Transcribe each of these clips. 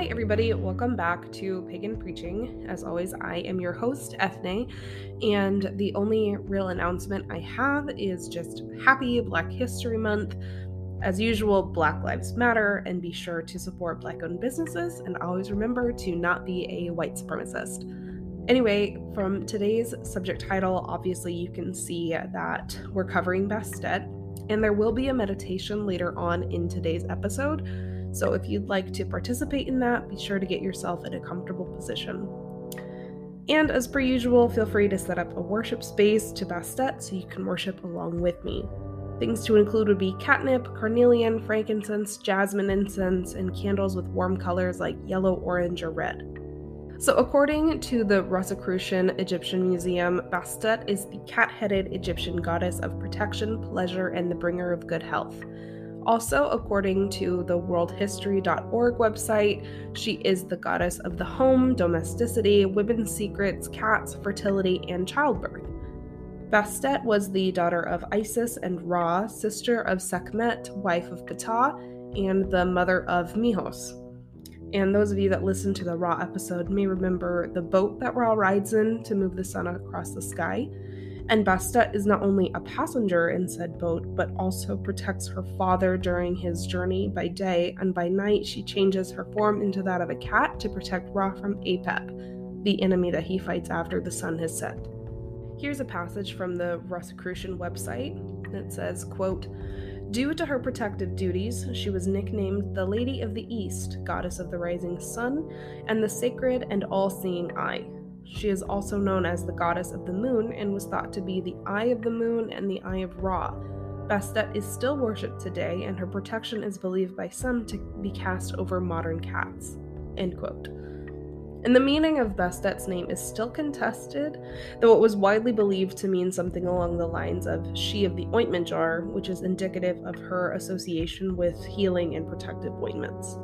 Hi, everybody. Welcome back to Pagan Preaching. As always, I am your host, Ethne, and the only real announcement I have is just happy Black History Month. As usual, Black Lives Matter, and be sure to support Black owned businesses, and always remember to not be a white supremacist. Anyway, from today's subject title, obviously you can see that we're covering Bastet, and there will be a meditation later on in today's episode. So if you'd like to participate in that, be sure to get yourself in a comfortable position. And as per usual, feel free to set up a worship space to Bastet so you can worship along with me. Things to include would be catnip, carnelian, frankincense, jasmine incense, and candles with warm colors like yellow, orange, or red. So, according to the Rosicrucian Egyptian Museum, Bastet is the cat headed Egyptian goddess of protection, pleasure, and the bringer of good health. Also, according to the worldhistory.org website, she is the goddess of the home, domesticity, women's secrets, cats, fertility, and childbirth. Bastet was the daughter of Isis and Ra, sister of Sekhmet, wife of Ptah, and the mother of Mihos. And those of you that listened to the Ra episode may remember the boat that Ra rides in to move the sun across the sky. And Bastet is not only a passenger in said boat, but also protects her father during his journey by day, and by night she changes her form into that of a cat to protect Ra from Apep, the enemy that he fights after the sun has set. Here's a passage from the Rosicrucian website that says, quote, Due to her protective duties, she was nicknamed the Lady of the East, goddess of the rising sun, and the sacred and all seeing eye. She is also known as the goddess of the moon and was thought to be the eye of the moon and the eye of Ra. Bastet is still worshipped today, and her protection is believed by some to be cast over modern cats. End quote. And the meaning of Bastet's name is still contested, though it was widely believed to mean something along the lines of she of the ointment jar, which is indicative of her association with healing and protective ointments.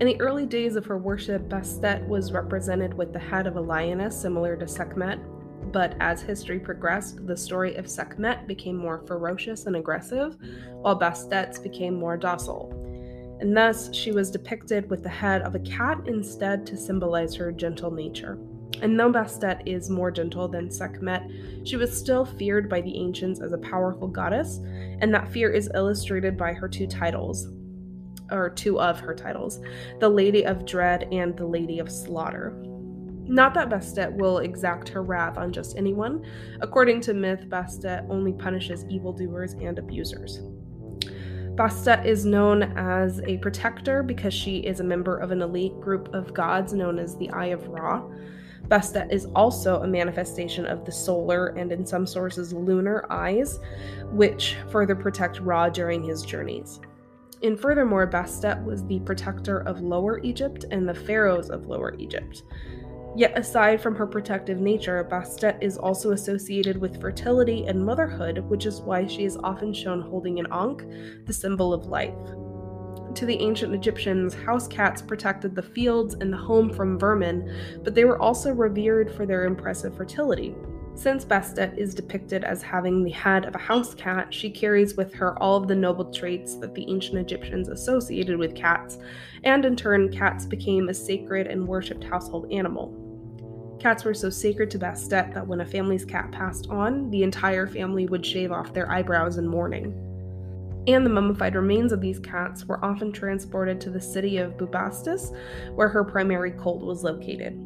In the early days of her worship, Bastet was represented with the head of a lioness similar to Sekhmet, but as history progressed, the story of Sekhmet became more ferocious and aggressive, while Bastet's became more docile and thus she was depicted with the head of a cat instead to symbolize her gentle nature. And though Bastet is more gentle than Sekhmet, she was still feared by the ancients as a powerful goddess, and that fear is illustrated by her two titles, or two of her titles, the Lady of Dread and the Lady of Slaughter. Not that Bastet will exact her wrath on just anyone. According to myth, Bastet only punishes evildoers and abusers. Bastet is known as a protector because she is a member of an elite group of gods known as the Eye of Ra. Bastet is also a manifestation of the solar and, in some sources, lunar eyes, which further protect Ra during his journeys. And furthermore, Bastet was the protector of Lower Egypt and the pharaohs of Lower Egypt. Yet, aside from her protective nature, Bastet is also associated with fertility and motherhood, which is why she is often shown holding an ankh, the symbol of life. To the ancient Egyptians, house cats protected the fields and the home from vermin, but they were also revered for their impressive fertility. Since Bastet is depicted as having the head of a house cat, she carries with her all of the noble traits that the ancient Egyptians associated with cats, and in turn, cats became a sacred and worshipped household animal. Cats were so sacred to Bastet that when a family's cat passed on, the entire family would shave off their eyebrows in mourning. And the mummified remains of these cats were often transported to the city of Bubastis, where her primary cult was located.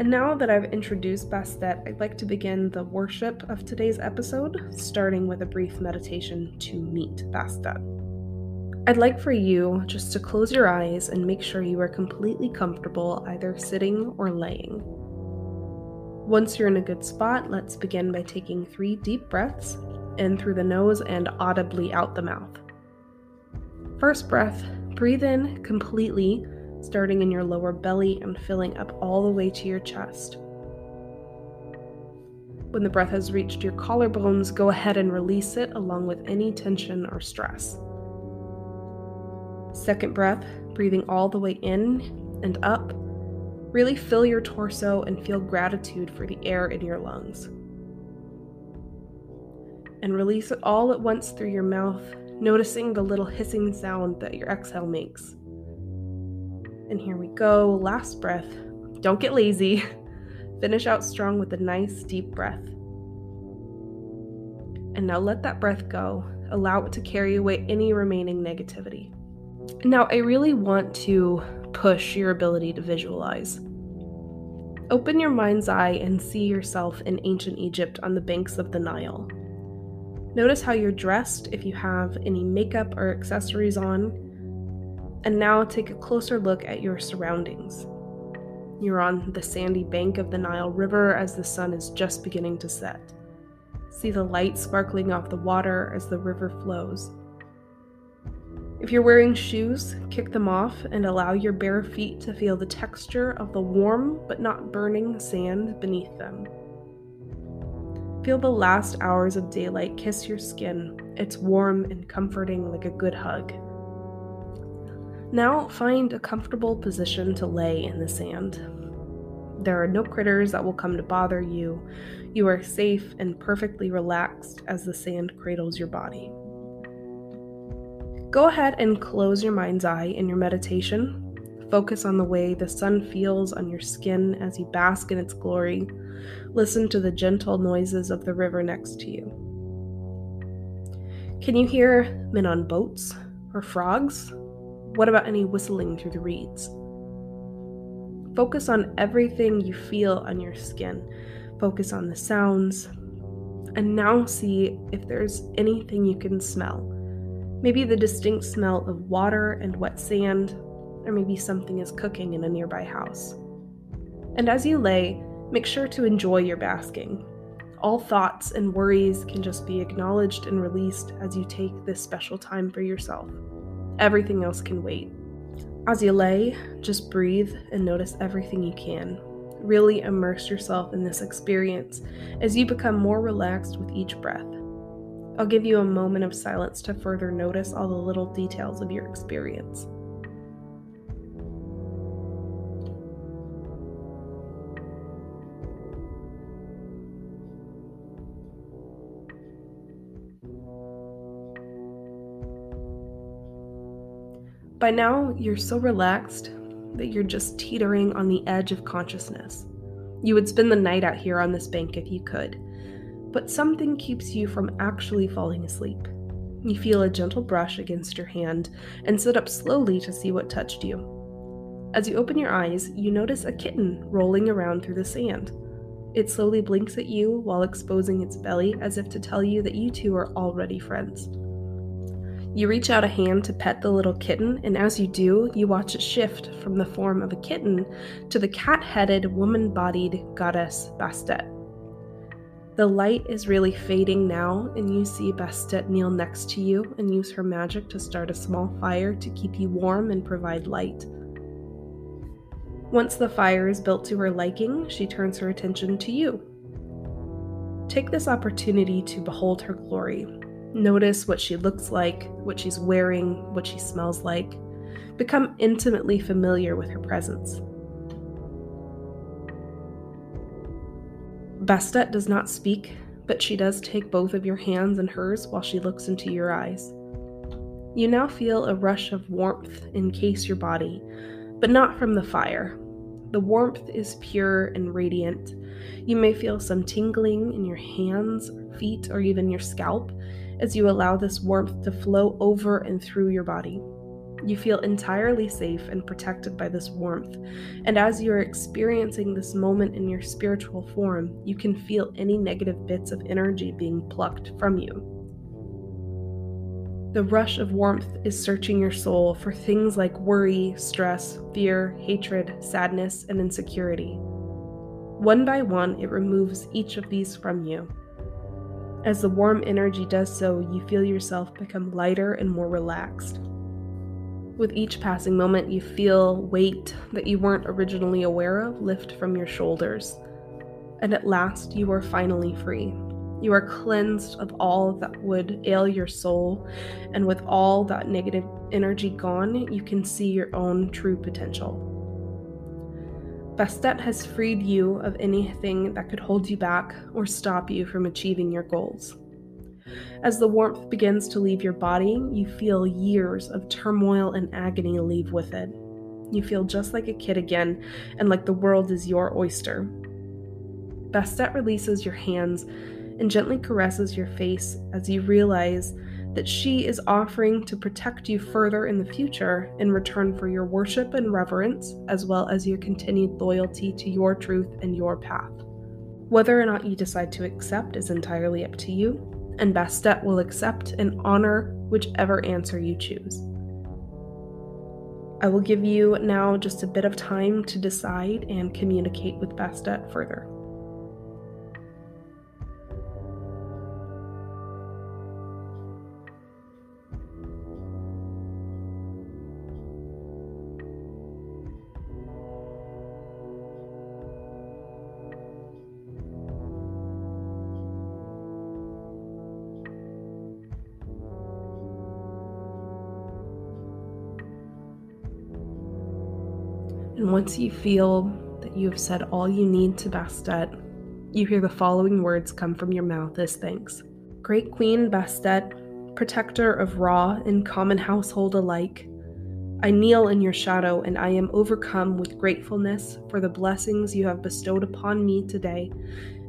And now that I've introduced Bastet, I'd like to begin the worship of today's episode, starting with a brief meditation to meet Bastet. I'd like for you just to close your eyes and make sure you are completely comfortable either sitting or laying. Once you're in a good spot, let's begin by taking three deep breaths in through the nose and audibly out the mouth. First breath, breathe in completely, starting in your lower belly and filling up all the way to your chest. When the breath has reached your collarbones, go ahead and release it along with any tension or stress. Second breath, breathing all the way in and up. Really fill your torso and feel gratitude for the air in your lungs. And release it all at once through your mouth, noticing the little hissing sound that your exhale makes. And here we go. Last breath. Don't get lazy. Finish out strong with a nice deep breath. And now let that breath go. Allow it to carry away any remaining negativity. Now, I really want to push your ability to visualize. Open your mind's eye and see yourself in ancient Egypt on the banks of the Nile. Notice how you're dressed if you have any makeup or accessories on. And now take a closer look at your surroundings. You're on the sandy bank of the Nile River as the sun is just beginning to set. See the light sparkling off the water as the river flows. If you're wearing shoes, kick them off and allow your bare feet to feel the texture of the warm but not burning sand beneath them. Feel the last hours of daylight kiss your skin. It's warm and comforting like a good hug. Now find a comfortable position to lay in the sand. There are no critters that will come to bother you. You are safe and perfectly relaxed as the sand cradles your body. Go ahead and close your mind's eye in your meditation. Focus on the way the sun feels on your skin as you bask in its glory. Listen to the gentle noises of the river next to you. Can you hear men on boats or frogs? What about any whistling through the reeds? Focus on everything you feel on your skin. Focus on the sounds. And now see if there's anything you can smell Maybe the distinct smell of water and wet sand, or maybe something is cooking in a nearby house. And as you lay, make sure to enjoy your basking. All thoughts and worries can just be acknowledged and released as you take this special time for yourself. Everything else can wait. As you lay, just breathe and notice everything you can. Really immerse yourself in this experience as you become more relaxed with each breath. I'll give you a moment of silence to further notice all the little details of your experience. By now, you're so relaxed that you're just teetering on the edge of consciousness. You would spend the night out here on this bank if you could but something keeps you from actually falling asleep. You feel a gentle brush against your hand and sit up slowly to see what touched you. As you open your eyes, you notice a kitten rolling around through the sand. It slowly blinks at you while exposing its belly as if to tell you that you two are already friends. You reach out a hand to pet the little kitten, and as you do, you watch it shift from the form of a kitten to the cat headed, woman bodied goddess Bastet. The light is really fading now, and you see Bastet kneel next to you and use her magic to start a small fire to keep you warm and provide light. Once the fire is built to her liking, she turns her attention to you. Take this opportunity to behold her glory. Notice what she looks like, what she's wearing, what she smells like. Become intimately familiar with her presence. Bastet does not speak, but she does take both of your hands in hers while she looks into your eyes. You now feel a rush of warmth encase your body, but not from the fire. The warmth is pure and radiant. You may feel some tingling in your hands, feet, or even your scalp as you allow this warmth to flow over and through your body. You feel entirely safe and protected by this warmth, and as you are experiencing this moment in your spiritual form, you can feel any negative bits of energy being plucked from you. The rush of warmth is searching your soul for things like worry, stress, fear, hatred, sadness, and insecurity. One by one, it removes each of these from you. As the warm energy does so, you feel yourself become lighter and more relaxed. With each passing moment, you feel weight that you weren't originally aware of lift from your shoulders. And at last, you are finally free. You are cleansed of all that would ail your soul, and with all that negative energy gone, you can see your own true potential. Bastet has freed you of anything that could hold you back or stop you from achieving your goals. As the warmth begins to leave your body, you feel years of turmoil and agony leave with it. You feel just like a kid again and like the world is your oyster. Bastet releases your hands and gently caresses your face as you realize that she is offering to protect you further in the future in return for your worship and reverence, as well as your continued loyalty to your truth and your path. Whether or not you decide to accept is entirely up to you, and Bastet will accept and honor whichever answer you choose. I will give you now just a bit of time to decide and communicate with Bastet further. And once you feel that you have said all you need to Bastet, you hear the following words come from your mouth as thanks Great Queen Bastet, protector of Ra and common household alike, I kneel in your shadow and I am overcome with gratefulness for the blessings you have bestowed upon me today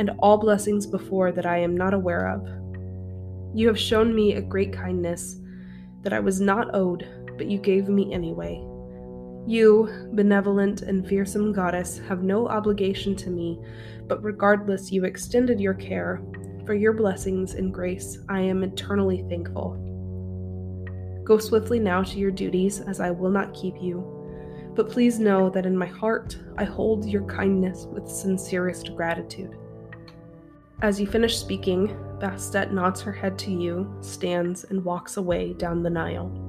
and all blessings before that I am not aware of. You have shown me a great kindness that I was not owed, but you gave me anyway. You, benevolent and fearsome goddess, have no obligation to me, but regardless, you extended your care. For your blessings and grace, I am eternally thankful. Go swiftly now to your duties, as I will not keep you. But please know that in my heart, I hold your kindness with sincerest gratitude. As you finish speaking, Bastet nods her head to you, stands, and walks away down the Nile.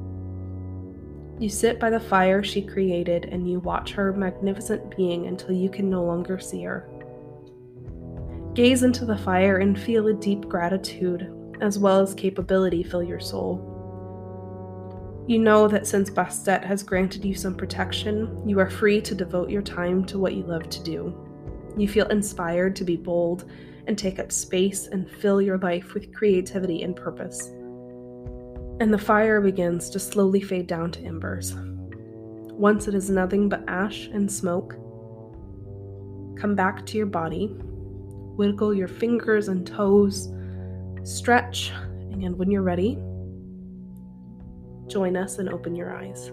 You sit by the fire she created and you watch her magnificent being until you can no longer see her. Gaze into the fire and feel a deep gratitude, as well as capability, fill your soul. You know that since Bastet has granted you some protection, you are free to devote your time to what you love to do. You feel inspired to be bold and take up space and fill your life with creativity and purpose and the fire begins to slowly fade down to embers. Once it is nothing but ash and smoke, come back to your body, wiggle your fingers and toes, stretch, and when you're ready, join us and open your eyes.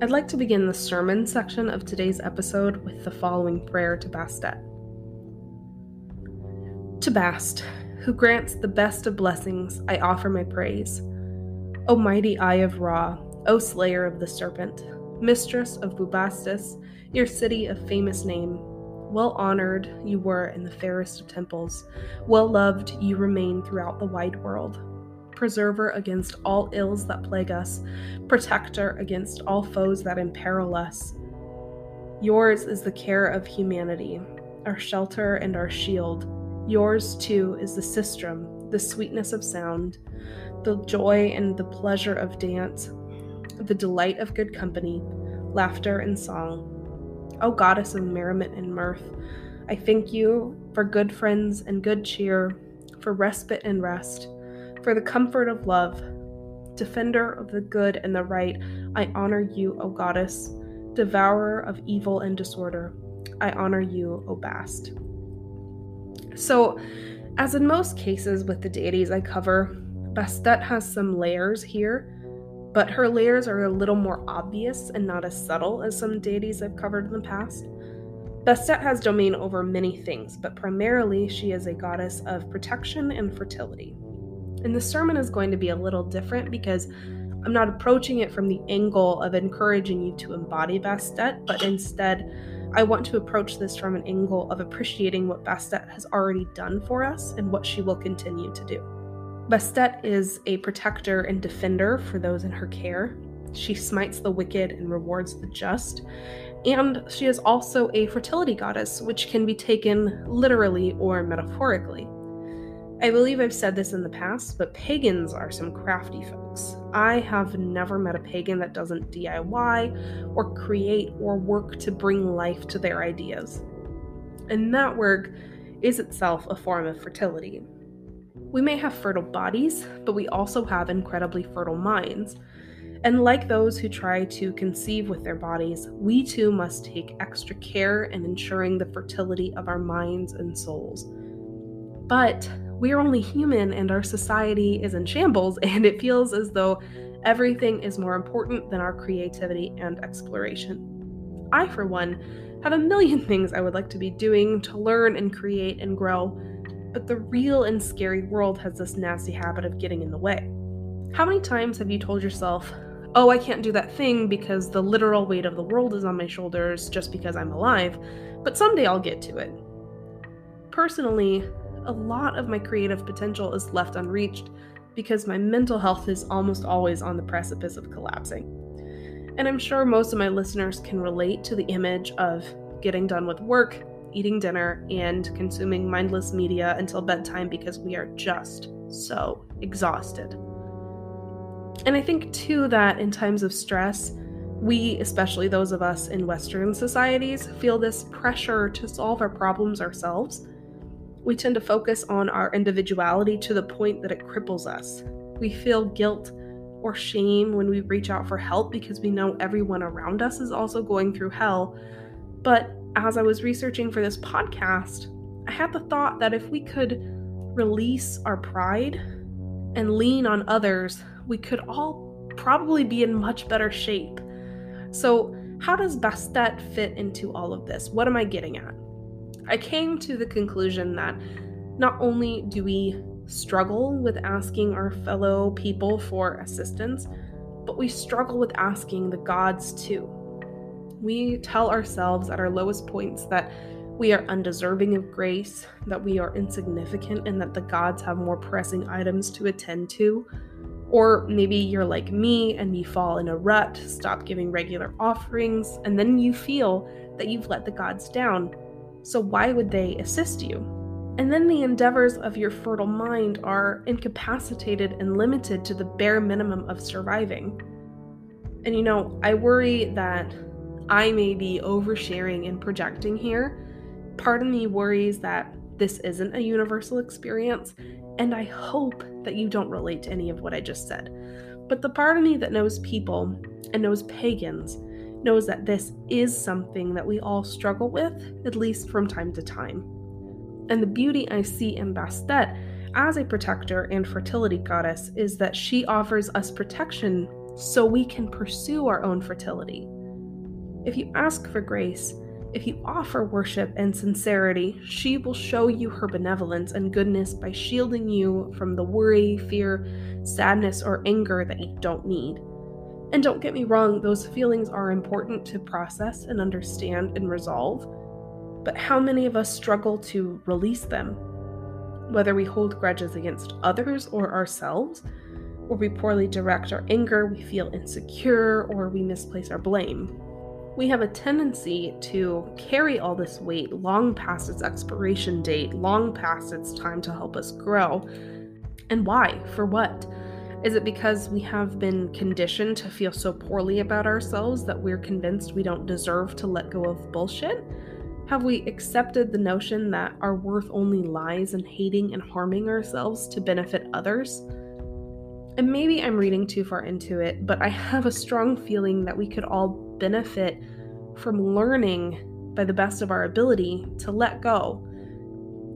I'd like to begin the sermon section of today's episode with the following prayer to Bastet. To Bast, who grants the best of blessings, I offer my praise. O mighty Eye of Ra, O slayer of the serpent, mistress of Bubastis, your city of famous name, well honored you were in the fairest of temples, well loved you remain throughout the wide world. Preserver against all ills that plague us, protector against all foes that imperil us. Yours is the care of humanity, our shelter and our shield. Yours, too, is the sistrum, the sweetness of sound the joy and the pleasure of dance, the delight of good company, laughter and song. O goddess of merriment and mirth, I thank you for good friends and good cheer, for respite and rest, for the comfort of love. Defender of the good and the right, I honor you, O goddess. Devourer of evil and disorder, I honor you, O Bast. So, as in most cases with the deities I cover, Bastet has some layers here, but her layers are a little more obvious and not as subtle as some deities I've covered in the past. Bastet has domain over many things, but primarily she is a goddess of protection and fertility. And the sermon is going to be a little different because I'm not approaching it from the angle of encouraging you to embody Bastet, but instead, I want to approach this from an angle of appreciating what Bastet has already done for us and what she will continue to do. Bastet is a protector and defender for those in her care. She smites the wicked and rewards the just. And she is also a fertility goddess, which can be taken literally or metaphorically. I believe I've said this in the past, but pagans are some crafty folks. I have never met a pagan that doesn't DIY or create or work to bring life to their ideas. And that work is itself a form of fertility. We may have fertile bodies, but we also have incredibly fertile minds. And like those who try to conceive with their bodies, we too must take extra care in ensuring the fertility of our minds and souls. But we are only human and our society is in shambles, and it feels as though everything is more important than our creativity and exploration. I, for one, have a million things I would like to be doing to learn and create and grow, but the real and scary world has this nasty habit of getting in the way. How many times have you told yourself, oh, I can't do that thing because the literal weight of the world is on my shoulders just because I'm alive, but someday I'll get to it? Personally, a lot of my creative potential is left unreached because my mental health is almost always on the precipice of collapsing. And I'm sure most of my listeners can relate to the image of getting done with work, eating dinner, and consuming mindless media until bedtime because we are just so exhausted. And I think, too, that in times of stress, we, especially those of us in Western societies, feel this pressure to solve our problems ourselves. We tend to focus on our individuality to the point that it cripples us. We feel guilt or shame when we reach out for help because we know everyone around us is also going through hell. But as I was researching for this podcast, I had the thought that if we could release our pride and lean on others, we could all probably be in much better shape. So, how does Bastet fit into all of this? What am I getting at? I came to the conclusion that not only do we struggle with asking our fellow people for assistance, but we struggle with asking the gods too. We tell ourselves at our lowest points that we are undeserving of grace, that we are insignificant, and that the gods have more pressing items to attend to. Or maybe you're like me and you fall in a rut, stop giving regular offerings, and then you feel that you've let the gods down. So, why would they assist you? And then the endeavors of your fertile mind are incapacitated and limited to the bare minimum of surviving. And you know, I worry that I may be oversharing and projecting here. Part of me worries that this isn't a universal experience, and I hope that you don't relate to any of what I just said. But the part of me that knows people and knows pagans knows that this is something that we all struggle with, at least from time to time. And the beauty I see in Bastet as a protector and fertility goddess is that she offers us protection so we can pursue our own fertility. If you ask for grace, if you offer worship and sincerity, she will show you her benevolence and goodness by shielding you from the worry, fear, sadness, or anger that you don't need. And don't get me wrong, those feelings are important to process and understand and resolve. But how many of us struggle to release them? Whether we hold grudges against others or ourselves, or we poorly direct our anger, we feel insecure, or we misplace our blame. We have a tendency to carry all this weight long past its expiration date, long past its time to help us grow. And why? For what? Is it because we have been conditioned to feel so poorly about ourselves that we're convinced we don't deserve to let go of bullshit? Have we accepted the notion that our worth only lies in hating and harming ourselves to benefit others? And maybe I'm reading too far into it, but I have a strong feeling that we could all benefit from learning by the best of our ability to let go.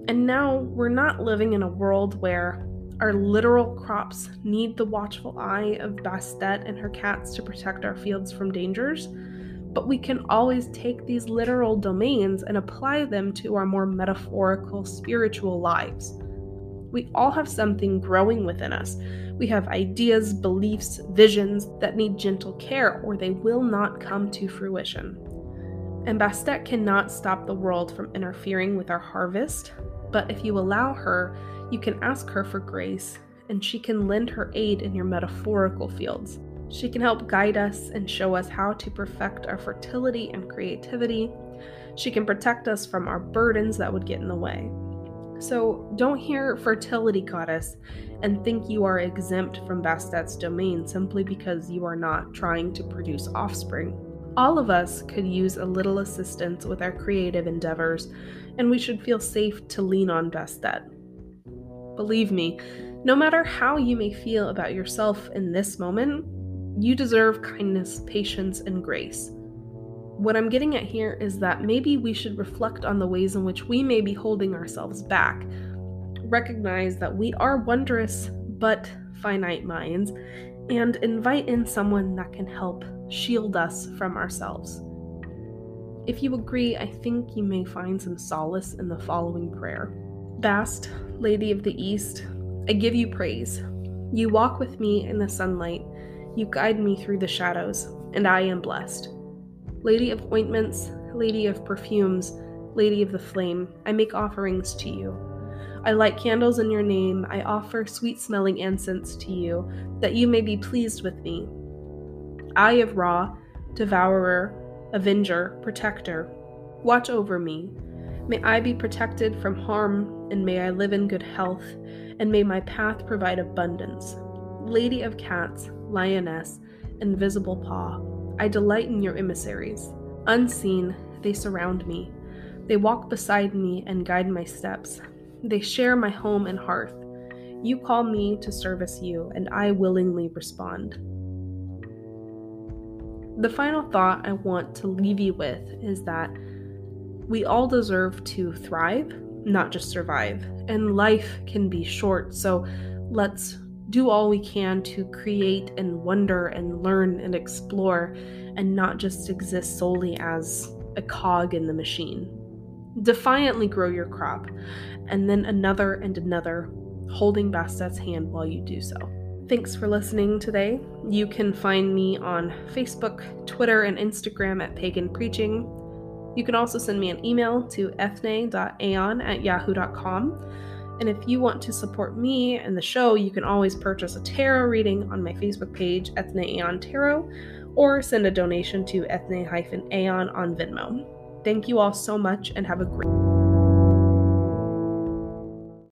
And now we're not living in a world where our literal crops need the watchful eye of Bastet and her cats to protect our fields from dangers but we can always take these literal domains and apply them to our more metaphorical spiritual lives. We all have something growing within us. We have ideas, beliefs, visions that need gentle care or they will not come to fruition. And Bastet cannot stop the world from interfering with our harvest, but if you allow her, you can ask her for grace and she can lend her aid in your metaphorical fields. She can help guide us and show us how to perfect our fertility and creativity. She can protect us from our burdens that would get in the way. So don't hear fertility goddess and think you are exempt from Bastet's domain simply because you are not trying to produce offspring. All of us could use a little assistance with our creative endeavors, and we should feel safe to lean on Bastet. Believe me, no matter how you may feel about yourself in this moment, You deserve kindness, patience, and grace. What I'm getting at here is that maybe we should reflect on the ways in which we may be holding ourselves back. Recognize that we are wondrous but finite minds, and invite in someone that can help shield us from ourselves. If you agree, I think you may find some solace in the following prayer Bast, Lady of the East, I give you praise. You walk with me in the sunlight, you guide me through the shadows, and I am blessed. Lady of ointments, Lady of perfumes, Lady of the flame, I make offerings to you. I light candles in your name, I offer sweet smelling incense to you, that you may be pleased with me. Eye of Ra, devourer, avenger, protector, watch over me. May I be protected from harm, and may I live in good health, and may my path provide abundance. Lady of cats, lioness, invisible paw, I delight in your emissaries. Unseen, they surround me. They walk beside me and guide my steps. They share my home and hearth. You call me to service you, and I willingly respond. The final thought I want to leave you with is that we all deserve to thrive, not just survive. And life can be short, so let's do all we can to create and wonder and learn and explore and not just exist solely as a cog in the machine. Defiantly grow your crop, and then another and another, holding Bastet's hand while you do so. Thanks for listening today. You can find me on Facebook, Twitter, and Instagram at Pagan Preaching. You can also send me an email to ethne.aeon at yahoo.com. And if you want to support me and the show, you can always purchase a tarot reading on my Facebook page, Ethne Aeon Tarot, or send a donation to ethne-aeon on Venmo. Thank you all so much and have a great